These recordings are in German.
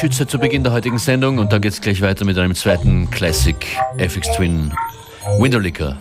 Geschütze zu Beginn der heutigen Sendung und dann geht es gleich weiter mit einem zweiten Classic FX Twin Winterlicker.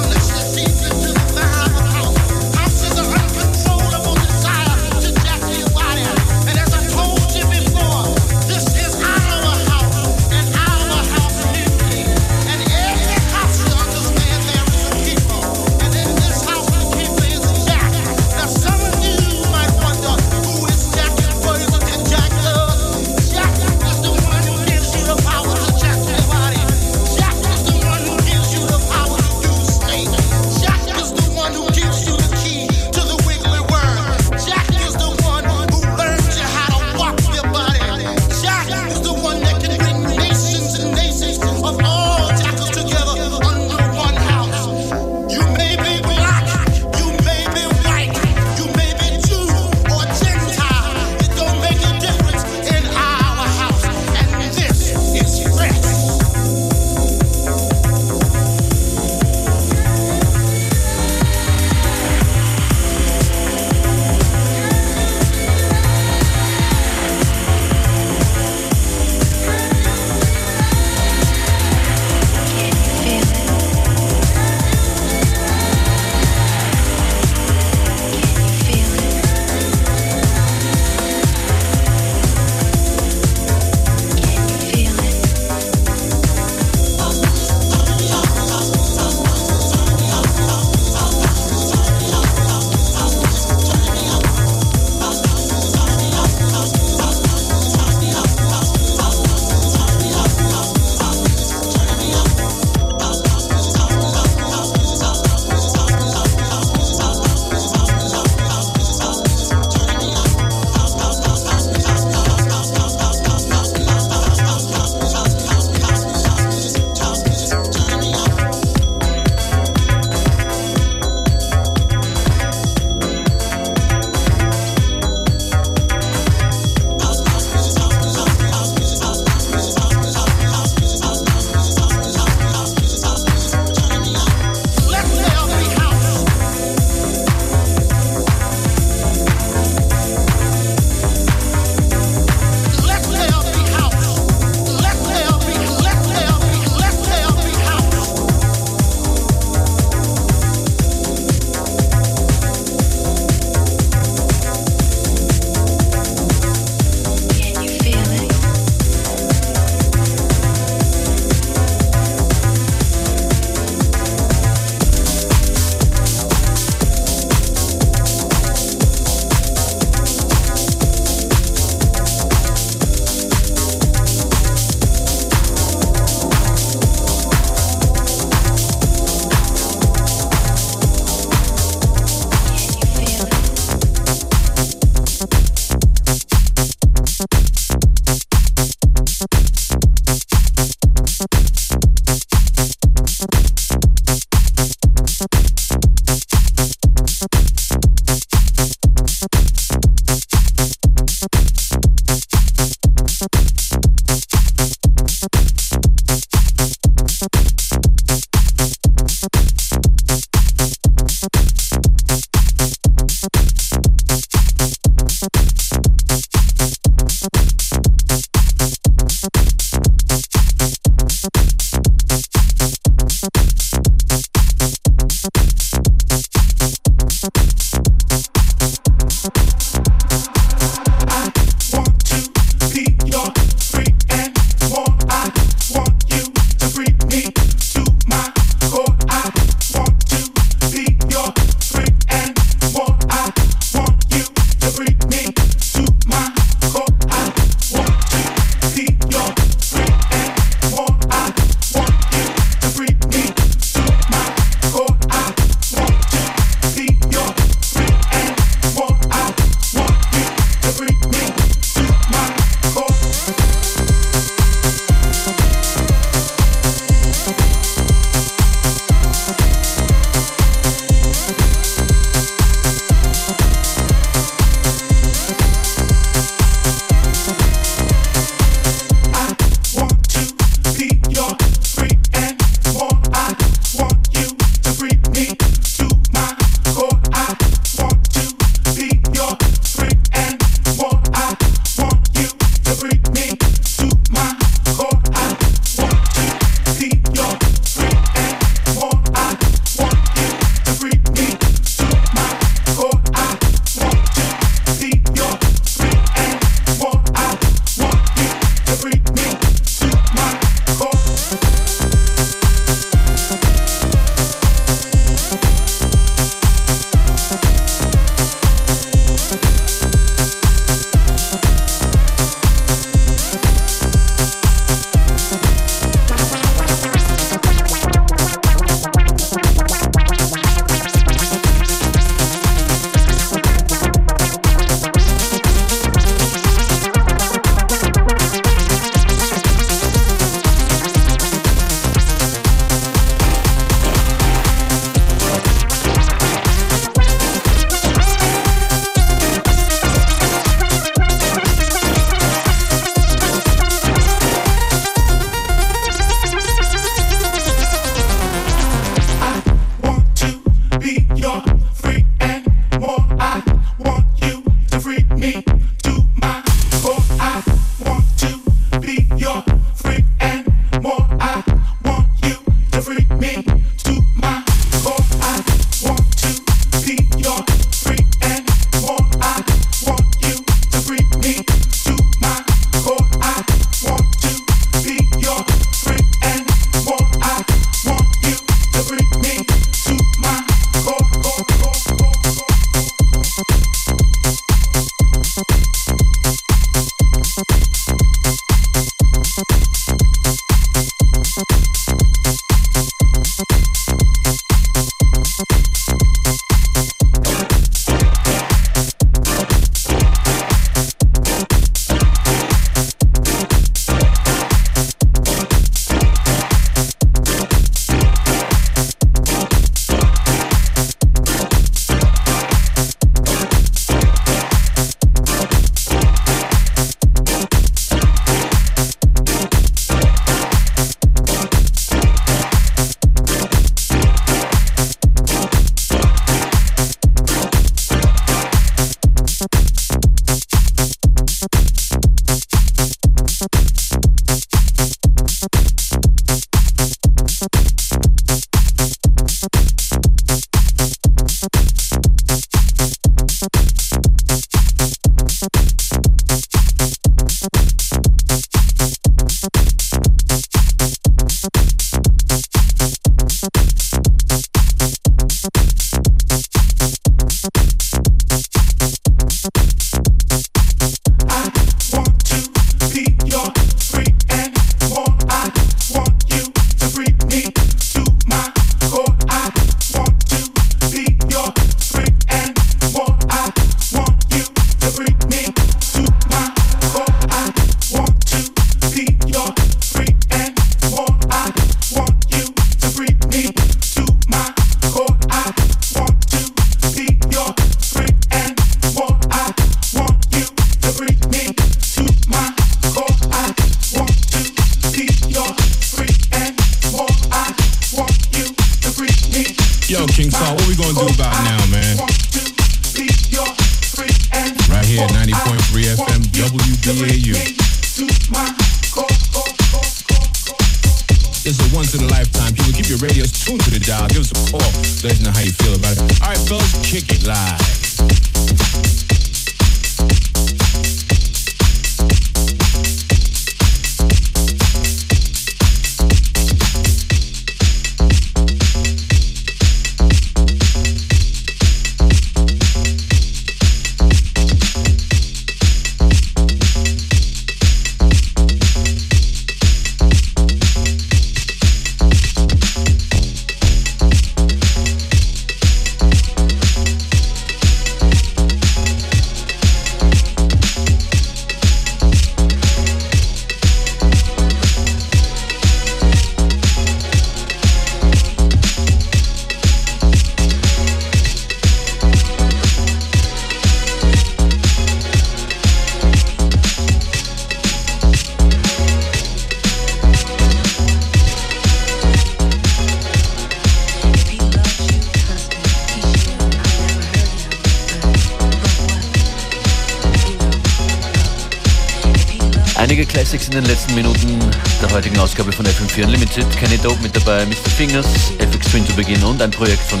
Classics in den letzten Minuten der heutigen Ausgabe von FM4 Unlimited. Kenny Dope mit dabei, Mr. Fingers, FX Twin zu Beginn und ein Projekt von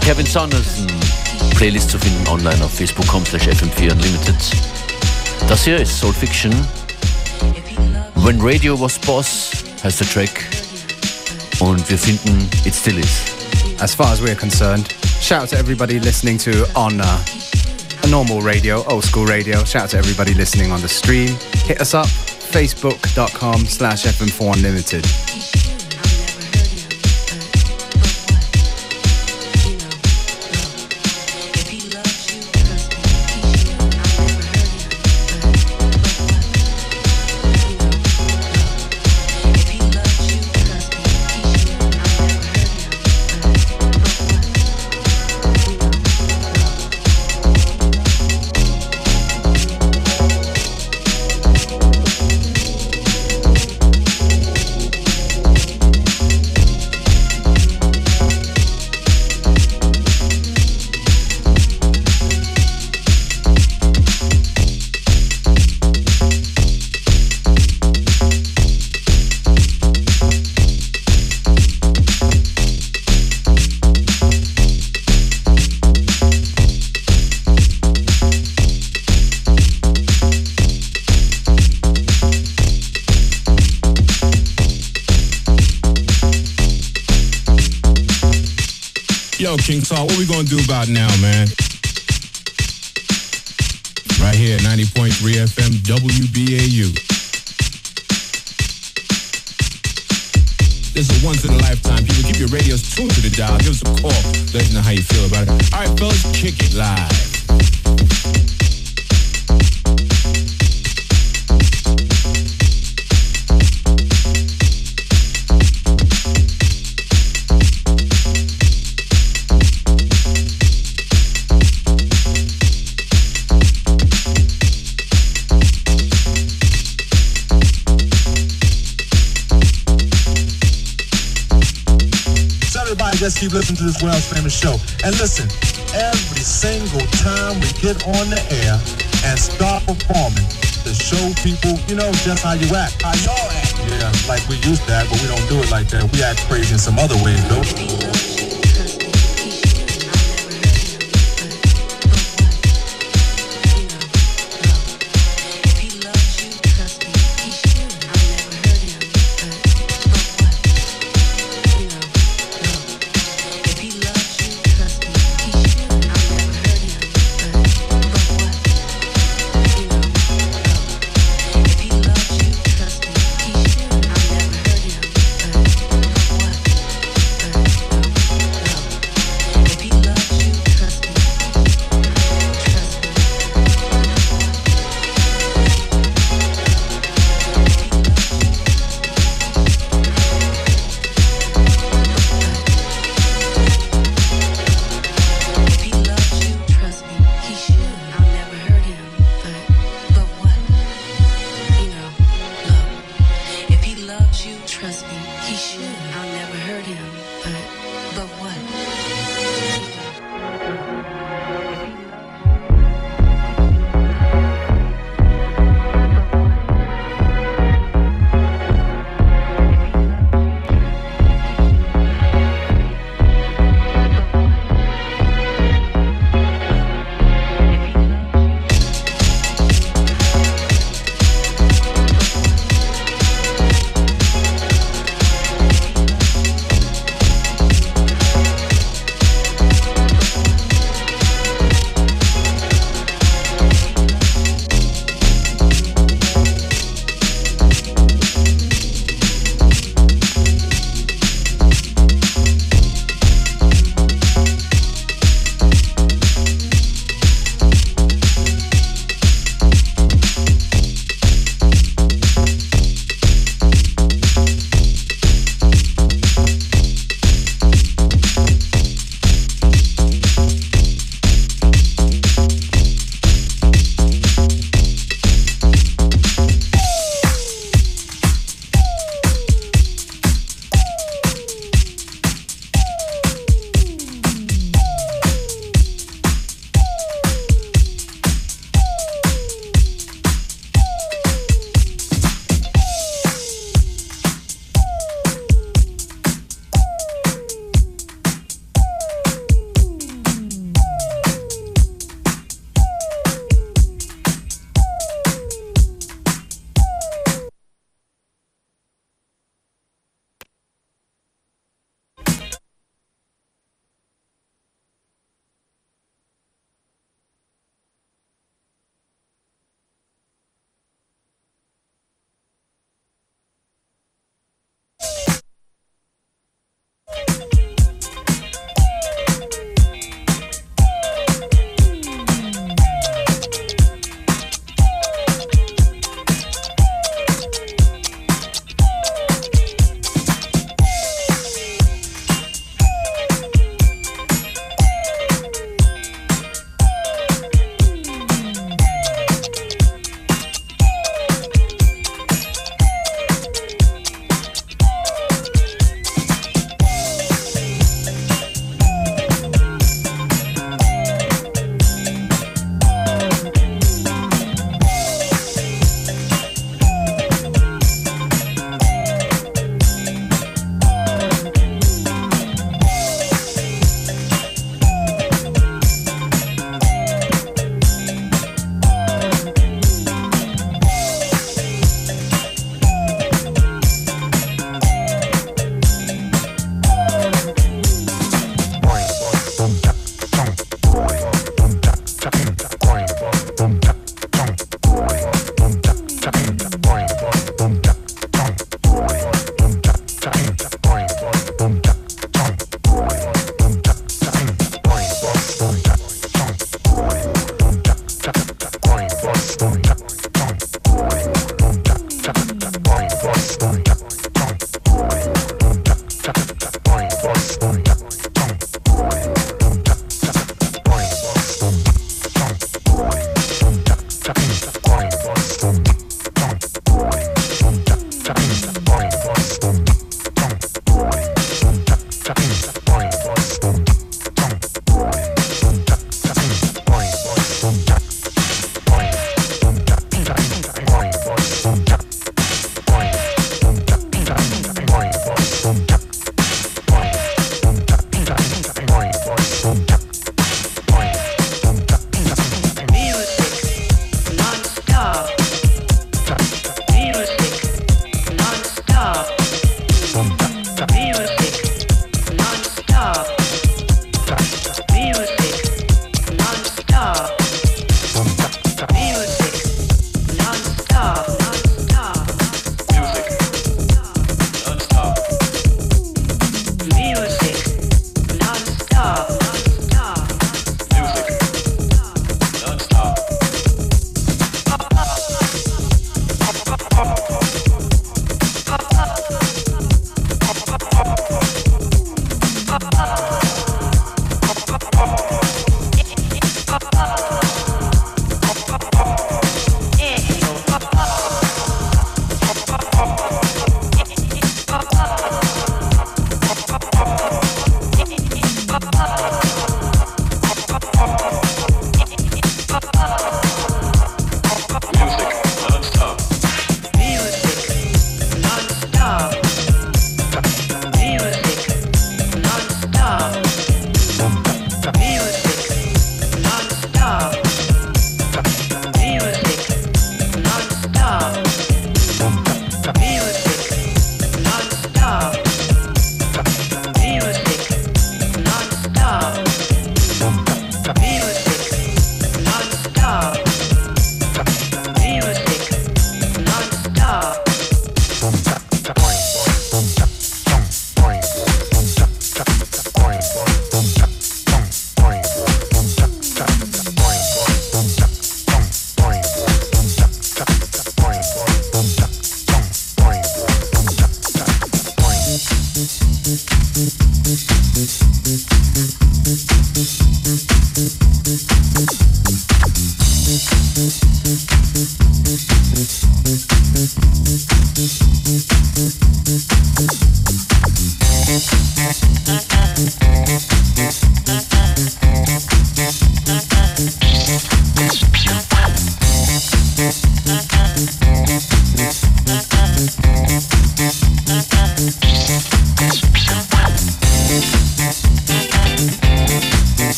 Kevin Saunderson. Playlist zu finden online auf facebook.com slash FM4 Unlimited. Das hier ist Soul Fiction. When Radio Was Boss heißt der Track. Und wir finden It Still Is. As far as we're concerned, shout out to everybody listening to on uh, a normal radio, old school radio. Shout out to everybody listening on the stream. Hit us up, facebook.com slash FM4 Unlimited. King Saul. What we gonna do about now, man? Right here, 90.3 FM WBAU. This is a once in a lifetime. People keep your radios tuned to the dial. Give us a call. Let us know how you feel about it. All right, fellas, kick it live. Keep listening to this world's famous show. And listen, every single time we get on the air and start performing, to show people, you know, just how you act. How y'all act. Yeah, like we used to act, but we don't do it like that. We act crazy in some other ways, though.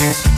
Thank.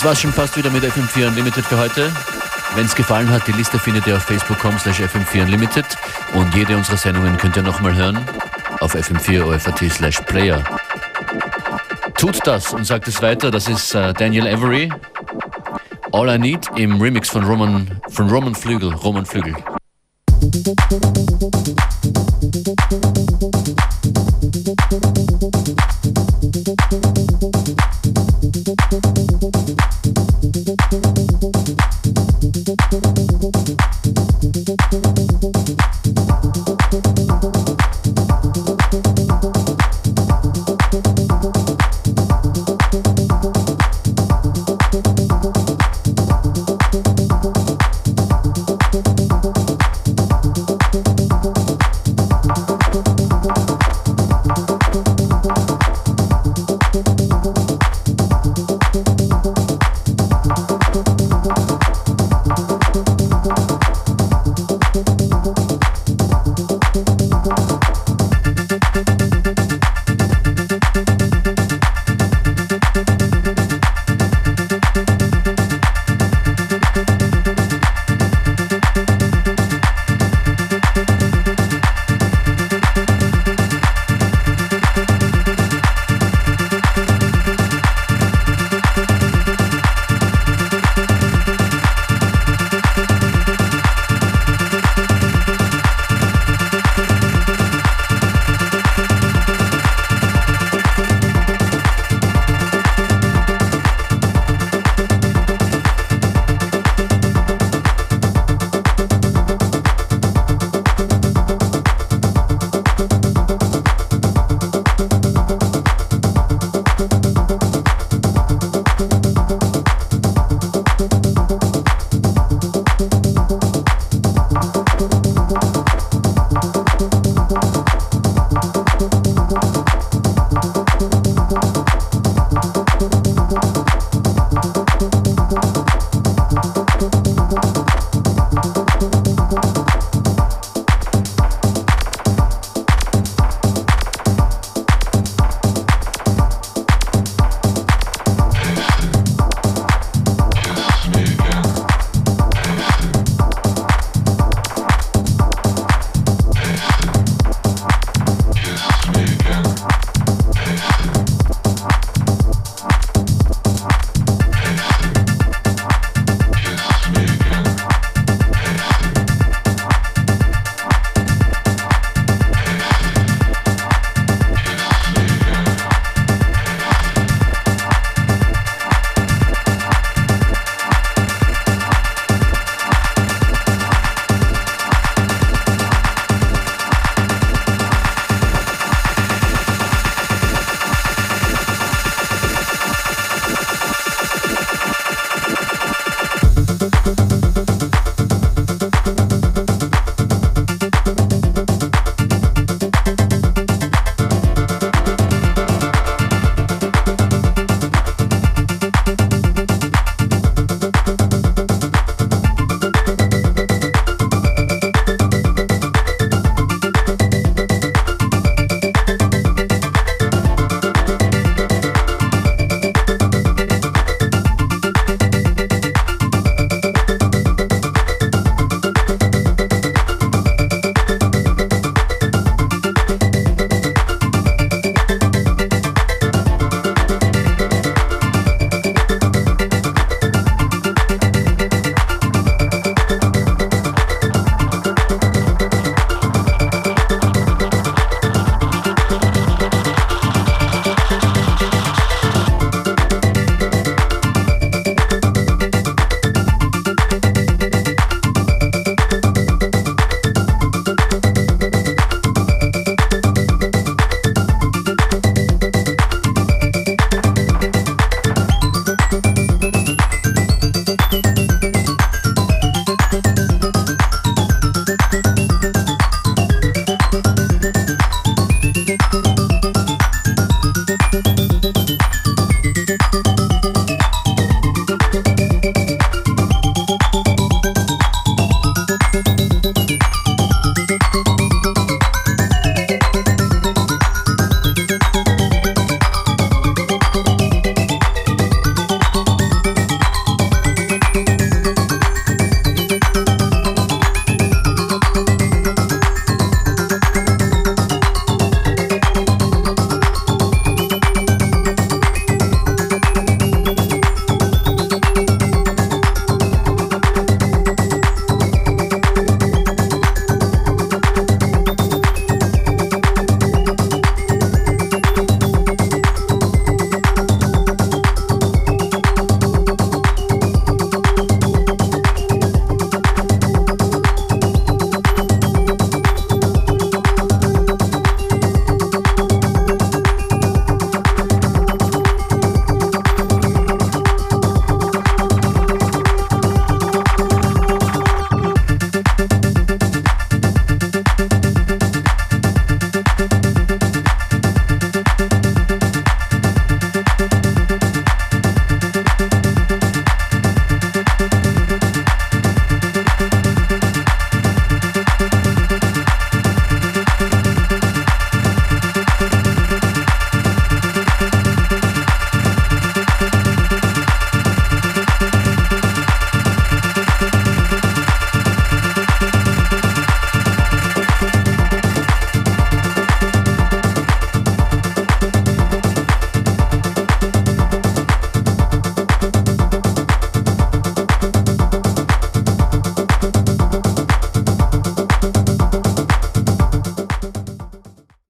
Das war's schon fast wieder mit FM4 Unlimited für heute. Wenn es gefallen hat, die Liste findet ihr auf facebook.com slash fm4 unlimited und jede unserer Sendungen könnt ihr nochmal hören auf fm4 OFAT slash player. Tut das und sagt es weiter, das ist uh, Daniel Avery. All I Need im Remix von Roman, von Roman Flügel. Roman Flügel. Thank